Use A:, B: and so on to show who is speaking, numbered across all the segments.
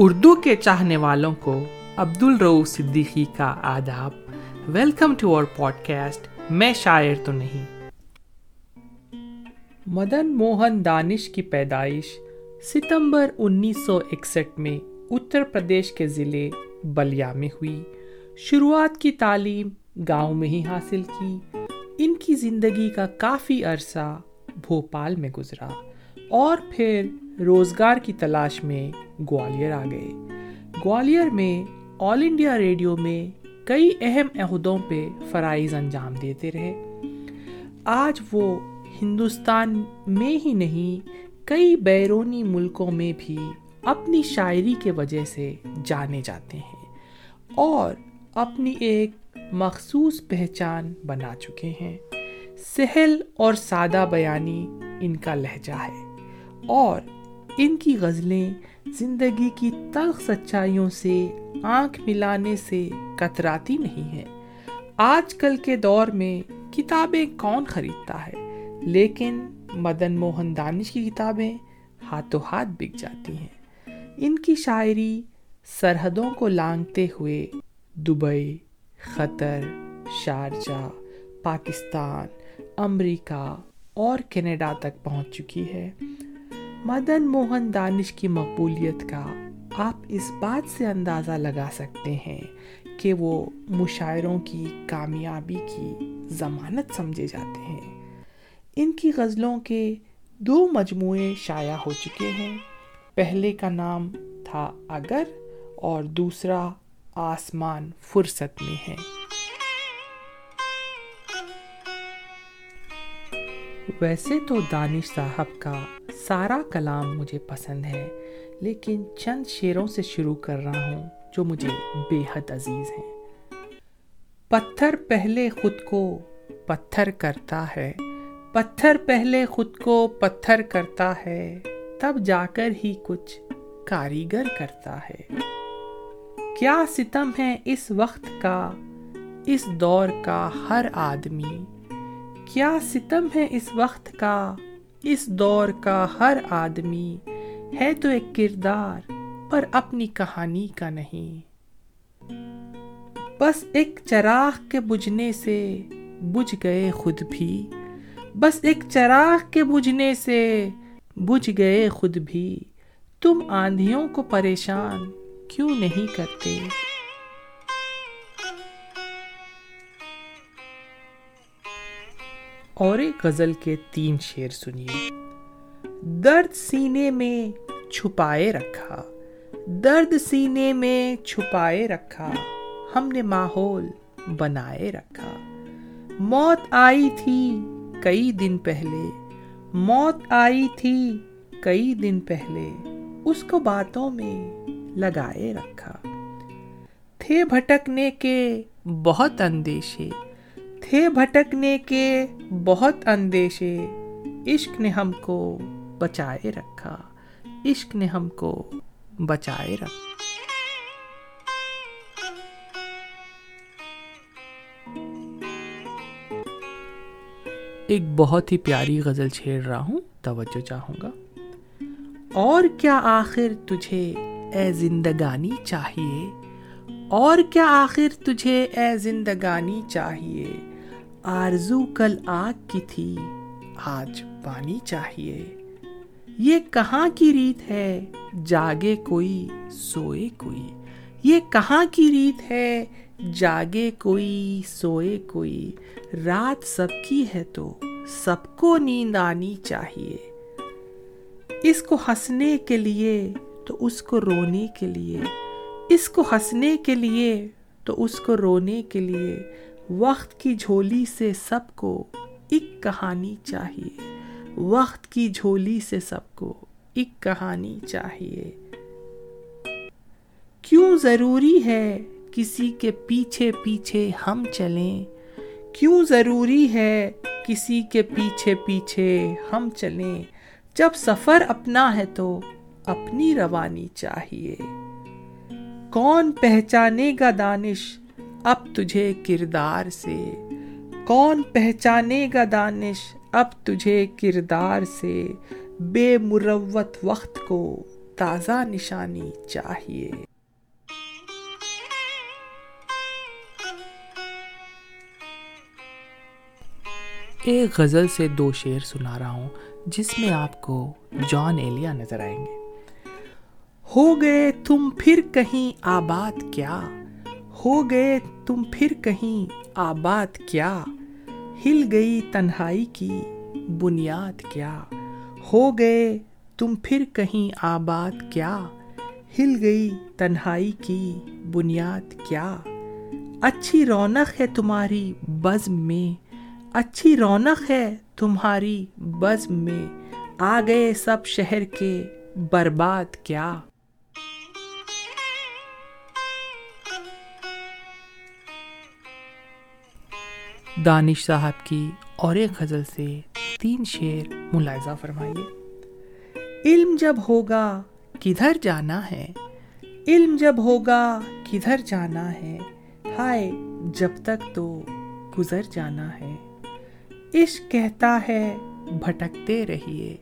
A: اردو کے چاہنے والوں کو عبد الرو صدیقی کا آداب۔ ویلکم ٹو اور پوڈ کاسٹ میں شاعر تو نہیں۔ مدن موہن دانش کی پیدائش ستمبر انیس سو اکسٹھ میں اتر پردیش کے ضلع بلیا میں ہوئی۔ شروعات کی تعلیم گاؤں میں ہی حاصل کی۔ ان کی زندگی کا کافی عرصہ بھوپال میں گزرا۔ اور پھر روزگار کی تلاش میں گوالیر آ گئے۔ گوالیر میں آل انڈیا ریڈیو میں کئی اہم عہدوں پہ فرائض انجام دیتے رہے۔ آج وہ ہندوستان میں ہی نہیں، کئی بیرونی ملکوں میں بھی اپنی شاعری کے وجہ سے جانے جاتے ہیں اور اپنی ایک مخصوص پہچان بنا چکے ہیں۔ سہل اور سادہ بیانی ان کا لہجہ ہے اور ان کی غزلیں زندگی کی تلخ سچائیوں سے آنکھ ملانے سے کتراتی نہیں ہیں۔ آج کل کے دور میں کتابیں کون خریدتا ہے؟ لیکن مدن موہن دانش کی کتابیں ہاتھوں ہاتھ بک جاتی ہیں۔ ان کی شاعری سرحدوں کو لانگتے ہوئے دبئی، قطر، شارجہ، پاکستان، امریکہ اور کینیڈا تک پہنچ چکی ہے۔ مدن موہن دانش کی مقبولیت کا آپ اس بات سے اندازہ لگا سکتے ہیں کہ وہ مشاعروں کی کامیابی کی ضمانت سمجھے جاتے ہیں۔ ان کی غزلوں کے دو مجموعے شائع ہو چکے ہیں۔ پہلے کا نام تھا اگر اور دوسرا آسمان فرصت میں ہے۔ ویسے تو دانش صاحب کا سارا کلام مجھے پسند ہے، لیکن چند شیروں سے شروع کر رہا ہوں جو مجھے بے حد عزیز ہیں۔ پتھر پہلے خود کو پتھر کرتا ہے، پتھر پہلے خود کو پتھر کرتا ہے، تب جا کر ہی کچھ کاریگر کرتا ہے۔ کیا ستم ہے اس وقت کا، اس دور کا ہر آدمی؟ کیا ستم ہے اس وقت کا اس دور کا ہر آدمی ہے تو ایک کردار پر اپنی کہانی کا نہیں۔ بس ایک چراغ کے بجھنے سے بجھ گئے خود بھی۔ بس ایک چراغ کے بجھنے سے بجھ گئے خود بھی۔ تم آندھیوں کو پریشان کیوں نہیں کرتے؟ اور ایک غزل کے تین شیر سنیے۔ درد سینے میں چھپائے رکھا، درد سینے میں چھپائے رکھا، ہم نے ماحول بنائے رکھا۔ موت آئی تھی کئی دن پہلے، موت آئی تھی کئی دن پہلے، اس کو باتوں میں لگائے رکھا۔ تھے بھٹکنے کے بہت اندیشے تھے بھٹکنے کے بہت اندیشے۔ عشق نے ہم کو بچائے رکھا۔ عشق نے ہم کو بچائے رکھا۔ ایک بہت ہی پیاری غزل چھیڑ رہا ہوں، توجہ چاہوں گا۔ اور کیا آخر تجھے اے زندگانی چاہیے؟ اور کیا آخر تجھے اے زندگانی چاہیے؟ آرزو کل آگ کی تھی۔ آج پانی چاہیے۔ یہ کہاں کی ریت ہے؟ جاگے کوئی سوئے کوئی۔ یہ کہاں کی ریت ہے؟ جاگے کوئی سوئے کوئی۔ رات سب کی ہے تو سب کو نیند آنی چاہیے۔ اس کو ہنسنے کے لیے تو اس کو رونے کے لیے۔ اس کو ہنسنے کے لیے تو اس کو رونے کے لیے۔ وقت کی جھولی سے سب کو ایک کہانی چاہیے۔ وقت کی جھولی سے سب کو ایک کہانی چاہیے۔ کیوں ضروری ہے کسی کے پیچھے پیچھے ہم چلیں؟ کیوں ضروری ہے کسی کے پیچھے پیچھے ہم چلیں؟ جب سفر اپنا ہے تو اپنی روانی چاہیے۔ کون پہچانے گا دانش؟ اب تجھے کردار سے۔ کون پہچانے گا دانش اب تجھے کردار سے۔ بے مروت وقت کو تازہ نشانی چاہیے۔ ایک غزل سے دو شعر سنا رہا ہوں، جس میں آپ کو جان ایلیا نظر آئیں گے۔ ہو گئے تم پھر کہیں آباد کیا؟ ہو گئے تم پھر کہیں آباد کیا؟ ہل گئی تنہائی کی بنیاد کیا؟ ہو گئے تم پھر کہیں آباد کیا؟ ہل گئی تنہائی کی بنیاد کیا؟ اچھی رونق ہے تمہاری بزم میں، اچھی رونق ہے تمہاری بزم میں، آ گئے سب شہر کے برباد کیا؟ دانش صاحب کی اور ایک غزل سے تین شعر ملاحظہ فرمائیے۔ علم جب ہوگا کدھر جانا ہے، علم جب ہوگا کدھر جانا ہے، ہائے جب تک تو گزر جانا ہے۔ عشق کہتا ہے بھٹکتے رہیے،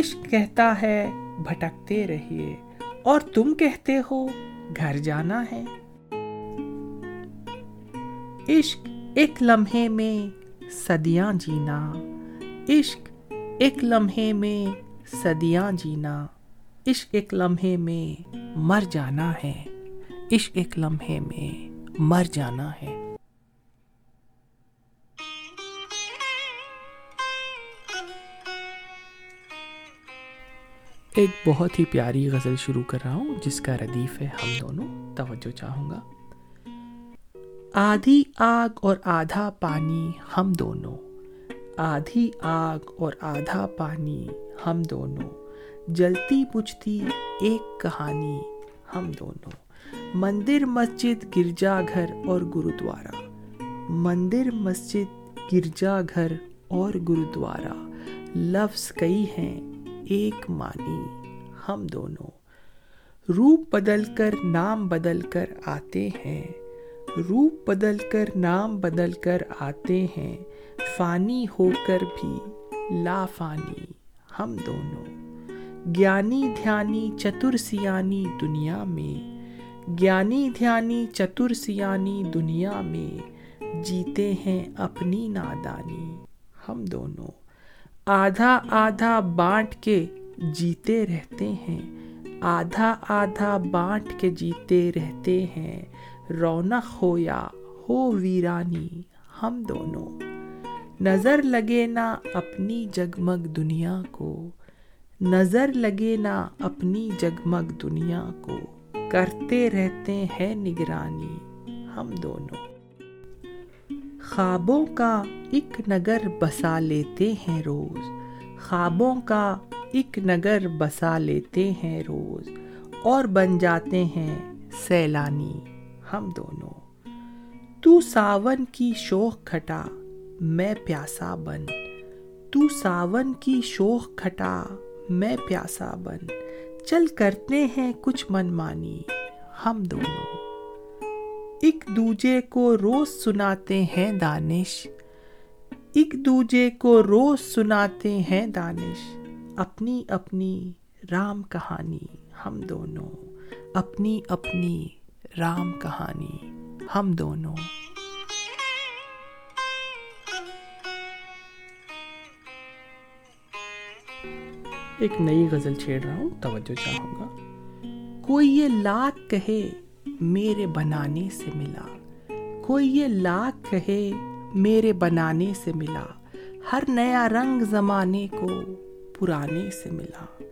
A: عشق کہتا ہے بھٹکتے رہیے، اور تم کہتے ہو گھر جانا ہے۔ عشق ایک لمحے میں صدیاں جینا۔ عشق ایک لمحے میں صدیاں جینا۔ عشق ایک لمحے میں مر جانا ہے۔ عشق ایک لمحے میں مر جانا ہے۔ ایک بہت ہی پیاری غزل شروع کر رہا ہوں، جس کا ردیف ہے ہم دونوں۔ توجہ چاہوں گا۔ آدھی آگ اور آدھا پانی ہم دونوں۔ آدھی آگ اور آدھا پانی ہم دونوں۔ جلتی بجھتی ایک کہانی ہم دونوں۔ مندر مسجد، گرجا گھر اور گرودوارا۔ مندر مسجد، گرجا گھر اور گرودوارا۔ لفظ کئی ہیں، ایک مانی ہم دونوں۔ روپ بدل کر، نام بدل کر آتے ہیں۔ روپ بدل کر نام بدل کر آتے ہیں۔ فانی ہو کر بھی، لا فانی، ہم دونوں۔ گیانی دھیانی چتر سیانی دنیا میں۔ گیانی دھیانی چتر سیانی دنیا میں۔ جیتے ہیں اپنی نادانی۔ ہم دونوں۔ آدھا آدھا بانٹ کے جیتے رہتے ہیں۔ آدھا آدھا بانٹ کے جیتے رہتے ہیں۔ رونق ہو یا ہو ویرانی، ہم دونوں۔ نظر لگے نہ اپنی جگمگ دنیا کو۔ نظر لگے نہ اپنی جگمگ دنیا کو۔ کرتے رہتے ہیں نگرانی، ہم دونوں۔ خوابوں کا ایک نگر بسا لیتے ہیں روز۔ خوابوں کا ایک نگر بسا لیتے ہیں روز۔ اور بن جاتے ہیں سیلانی۔ ہم دونوں۔ تو ساون کی شوق کھٹا، میں پیاسا بن۔ تو ساون کی شوق کھٹا، میں پیاسا بن۔ چل کرتے ہیں کچھ من مانی، ہم دونوں۔ ایک دوجے کو روز سناتے ہیں دانش۔ ایک دوجے کو روز سناتے ہیں دانش۔ اپنی اپنی رام کہانی، ہم دونوں۔ اپنی اپنی رام کہانی ہم دونوں۔ ایک نئی غزل چھیڑ رہا ہوں توجہ چاہوں گا۔ کوئی یہ لاکھ کہے میرے بنانے سے ملا۔ کوئی یہ لاکھ کہے میرے بنانے سے ملا۔ ہر نیا رنگ زمانے کو پرانے سے ملا۔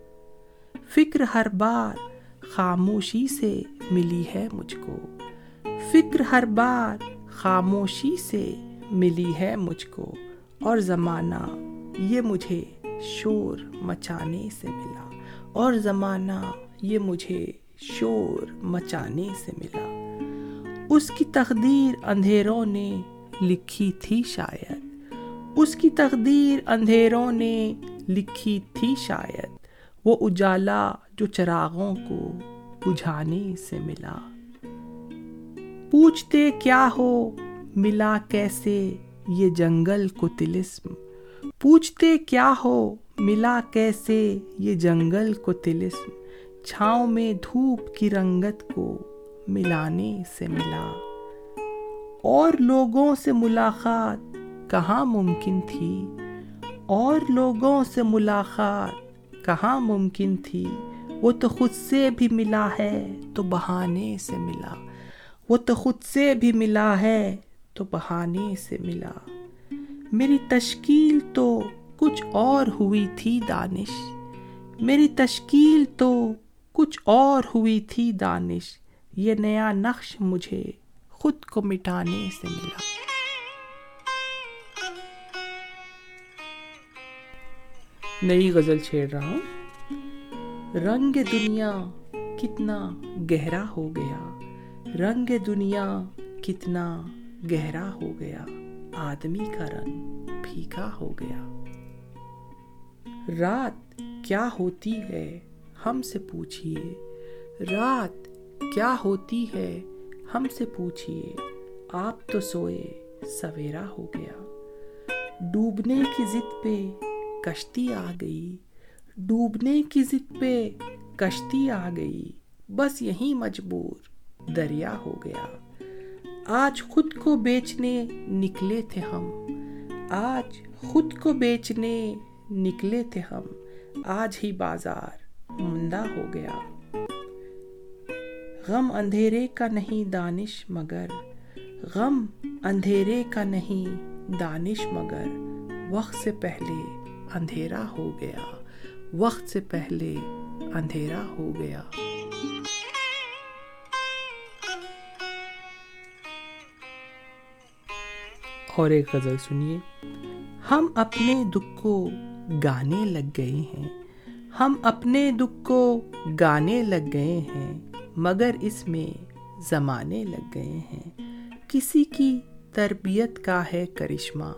A: فکر ہر بار خاموشی سے ملی ہے مجھ کو۔ فکر ہر بار خاموشی سے ملی ہے مجھ کو۔ اور زمانہ یہ مجھے شور مچانے سے ملا۔ اور زمانہ یہ مجھے شور مچانے سے ملا۔ اس کی تقدیر اندھیروں نے لکھی تھی شاید۔ اس کی تقدیر اندھیروں نے لکھی تھی شاید۔ وہ اجالا جو چراغوں کو بجھانے سے ملا۔ پوچھتے کیا ہو، ملا کیسے یہ جنگل کو تلسم پوچھتے کیا ہو، ملا کیسے یہ جنگل کو تلسم چھاؤں میں دھوپ کی رنگت کو ملانے سے ملا۔ اور لوگوں سے ملاقات کہاں ممکن تھی؟ اور لوگوں سے ملاقات کہاں ممکن تھی؟ وہ تو خود سے بھی ملا ہے تو بہانے سے ملا۔ وہ تو خود سے بھی ملا ہے تو بہانے سے ملا۔ میری تشکیل تو کچھ اور ہوئی تھی دانش۔ میری تشکیل تو کچھ اور ہوئی تھی دانش۔ یہ نیا نقش مجھے خود کو مٹانے سے ملا۔ نئی غزل چھیڑ رہا ہوں۔ رنگ دنیا کتنا گہرا ہو گیا۔ رنگ دنیا کتنا گہرا ہو گیا۔ آدمی کا رنگ پھیکا ہو گیا۔ رات کیا ہوتی ہے؟ ہم سے پوچھئے۔ رات کیا ہوتی ہے؟ ہم سے پوچھئے۔ آپ تو سوئے، سویرا ہو گیا۔ ڈوبنے کی ضد پہ کشتی آ گئی۔ ڈوبنے کی ضد پہ کشتی آ گئی۔ بس یہی مجبور دریا ہو گیا۔ آج خود کو بیچنے نکلے تھے ہم۔ آج خود کو بیچنے نکلے تھے ہم۔ آج ہی بازار مندہ ہو گیا۔ غم اندھیرے کا نہیں دانش مگر۔ غم اندھیرے کا نہیں دانش مگر۔ وقت سے پہلے اندھیرا ہو گیا۔ وقت سے پہلے اندھیرا ہو گیا۔ اور ایک غزل سنیے۔ ہم اپنے دکھ کو گانے لگ گئے ہیں۔ ہم اپنے دکھ کو گانے لگ گئے ہیں، مگر اس میں زمانے لگ گئے ہیں۔ کسی کی تربیت کا ہے کرشمہ،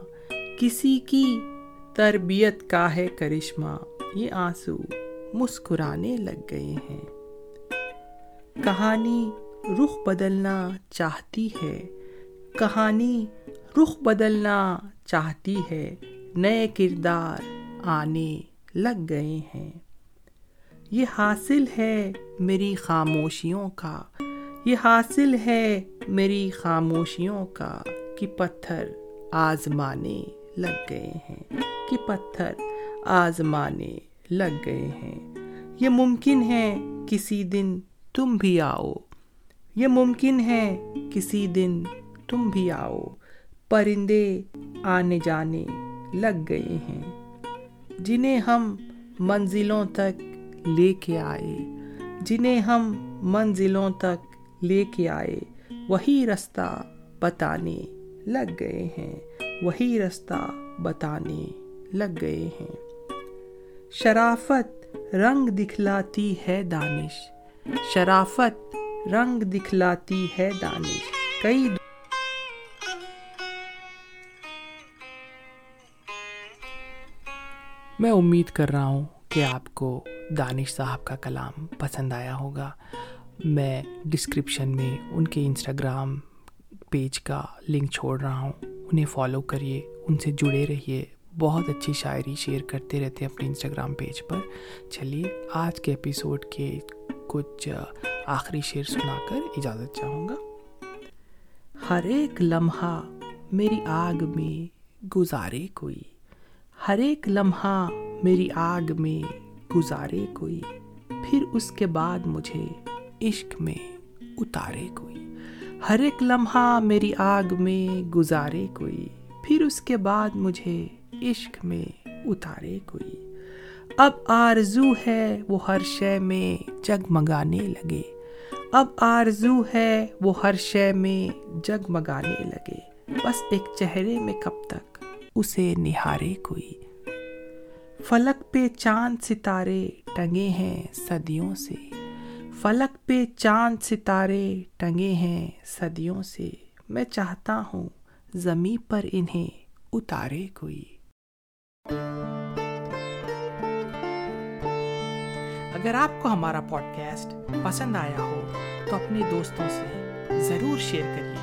A: کسی کی تربیت کا ہے کرشمہ۔ یہ آنسو مسکرانے لگ گئے ہیں۔ کہانی رخ بدلنا چاہتی ہے۔ کہانی رخ بدلنا چاہتی ہے۔ نئے کردار آنے لگ گئے ہیں۔ یہ حاصل ہے میری خاموشیوں کا۔ یہ حاصل ہے میری خاموشیوں کا کہ پتھر آزمانے لگ گئے ہیں۔ کہ پتھر آزمانے لگ گئے ہیں۔ یہ ممکن ہے کسی دن تم بھی آؤ۔ یہ ممکن ہے کسی دن تم بھی آؤ۔ پرندے آنے جانے لگ گئے ہیں۔ جنہیں ہم منزلوں تک لے کے آئے۔ جنہیں ہم منزلوں تک لے کے آئے۔ وہی رستہ بتانے لگ گئے ہیں۔ وہی رستہ بتانے لگ گئے ہیں۔ شرافت رنگ دکھلاتی ہے دانش۔ شرافت رنگ دکھلاتی ہے دانش۔ کئی میں امید کر رہا ہوں کہ آپ کو دانش صاحب کا کلام پسند آیا ہوگا۔ میں ڈسکرپشن میں ان کے انسٹاگرام پیج کا لنک چھوڑ رہا ہوں۔ انہیں فالو کریے، ان سے جڑے رہیے۔ بہت اچھی شاعری شیئر کرتے رہتے ہیں اپنے انسٹاگرام پیج پر۔ چلیے، آج کے ایپیسوڈ کے کچھ آخری شعر سنا کر اجازت چاہوں گا۔ ہر ایک لمحہ میری آگ میں گزارے کوئی۔ ہر ایک لمحہ میری آگ میں گزارے کوئی۔ پھر اس کے بعد مجھے عشق میں اتارے کوئی۔ ہر ایک لمحہ میری آگ میں گزارے کوئی۔ پھر اس کے بعد مجھے عشق میں اتارے کوئی۔ اب آرزو ہے وہ ہر شے میں جگمگانے لگے۔ اب آرزو ہے وہ ہر شے میں جگمگانے لگے۔ بس ایک چہرے میں کب تک اسے نہارے کوئی۔ فلک پہ چاند ستارے ٹنگے ہیں صدیوں سے۔ فلک پہ چاند ستارے ٹنگے ہیں صدیوں سے۔ میں چاہتا ہوں زمیں پر انہیں اتارے کوئی۔ اگر آپ کو ہمارا پوڈ کاسٹ پسند آیا ہو، تو اپنے دوستوں سے ضرور شیئر کریے گا۔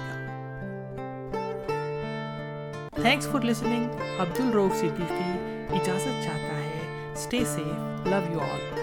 A: تھینکس فار لسننگ عبد الروف صدیقی اجازت چاہتا ہے stay safe love you all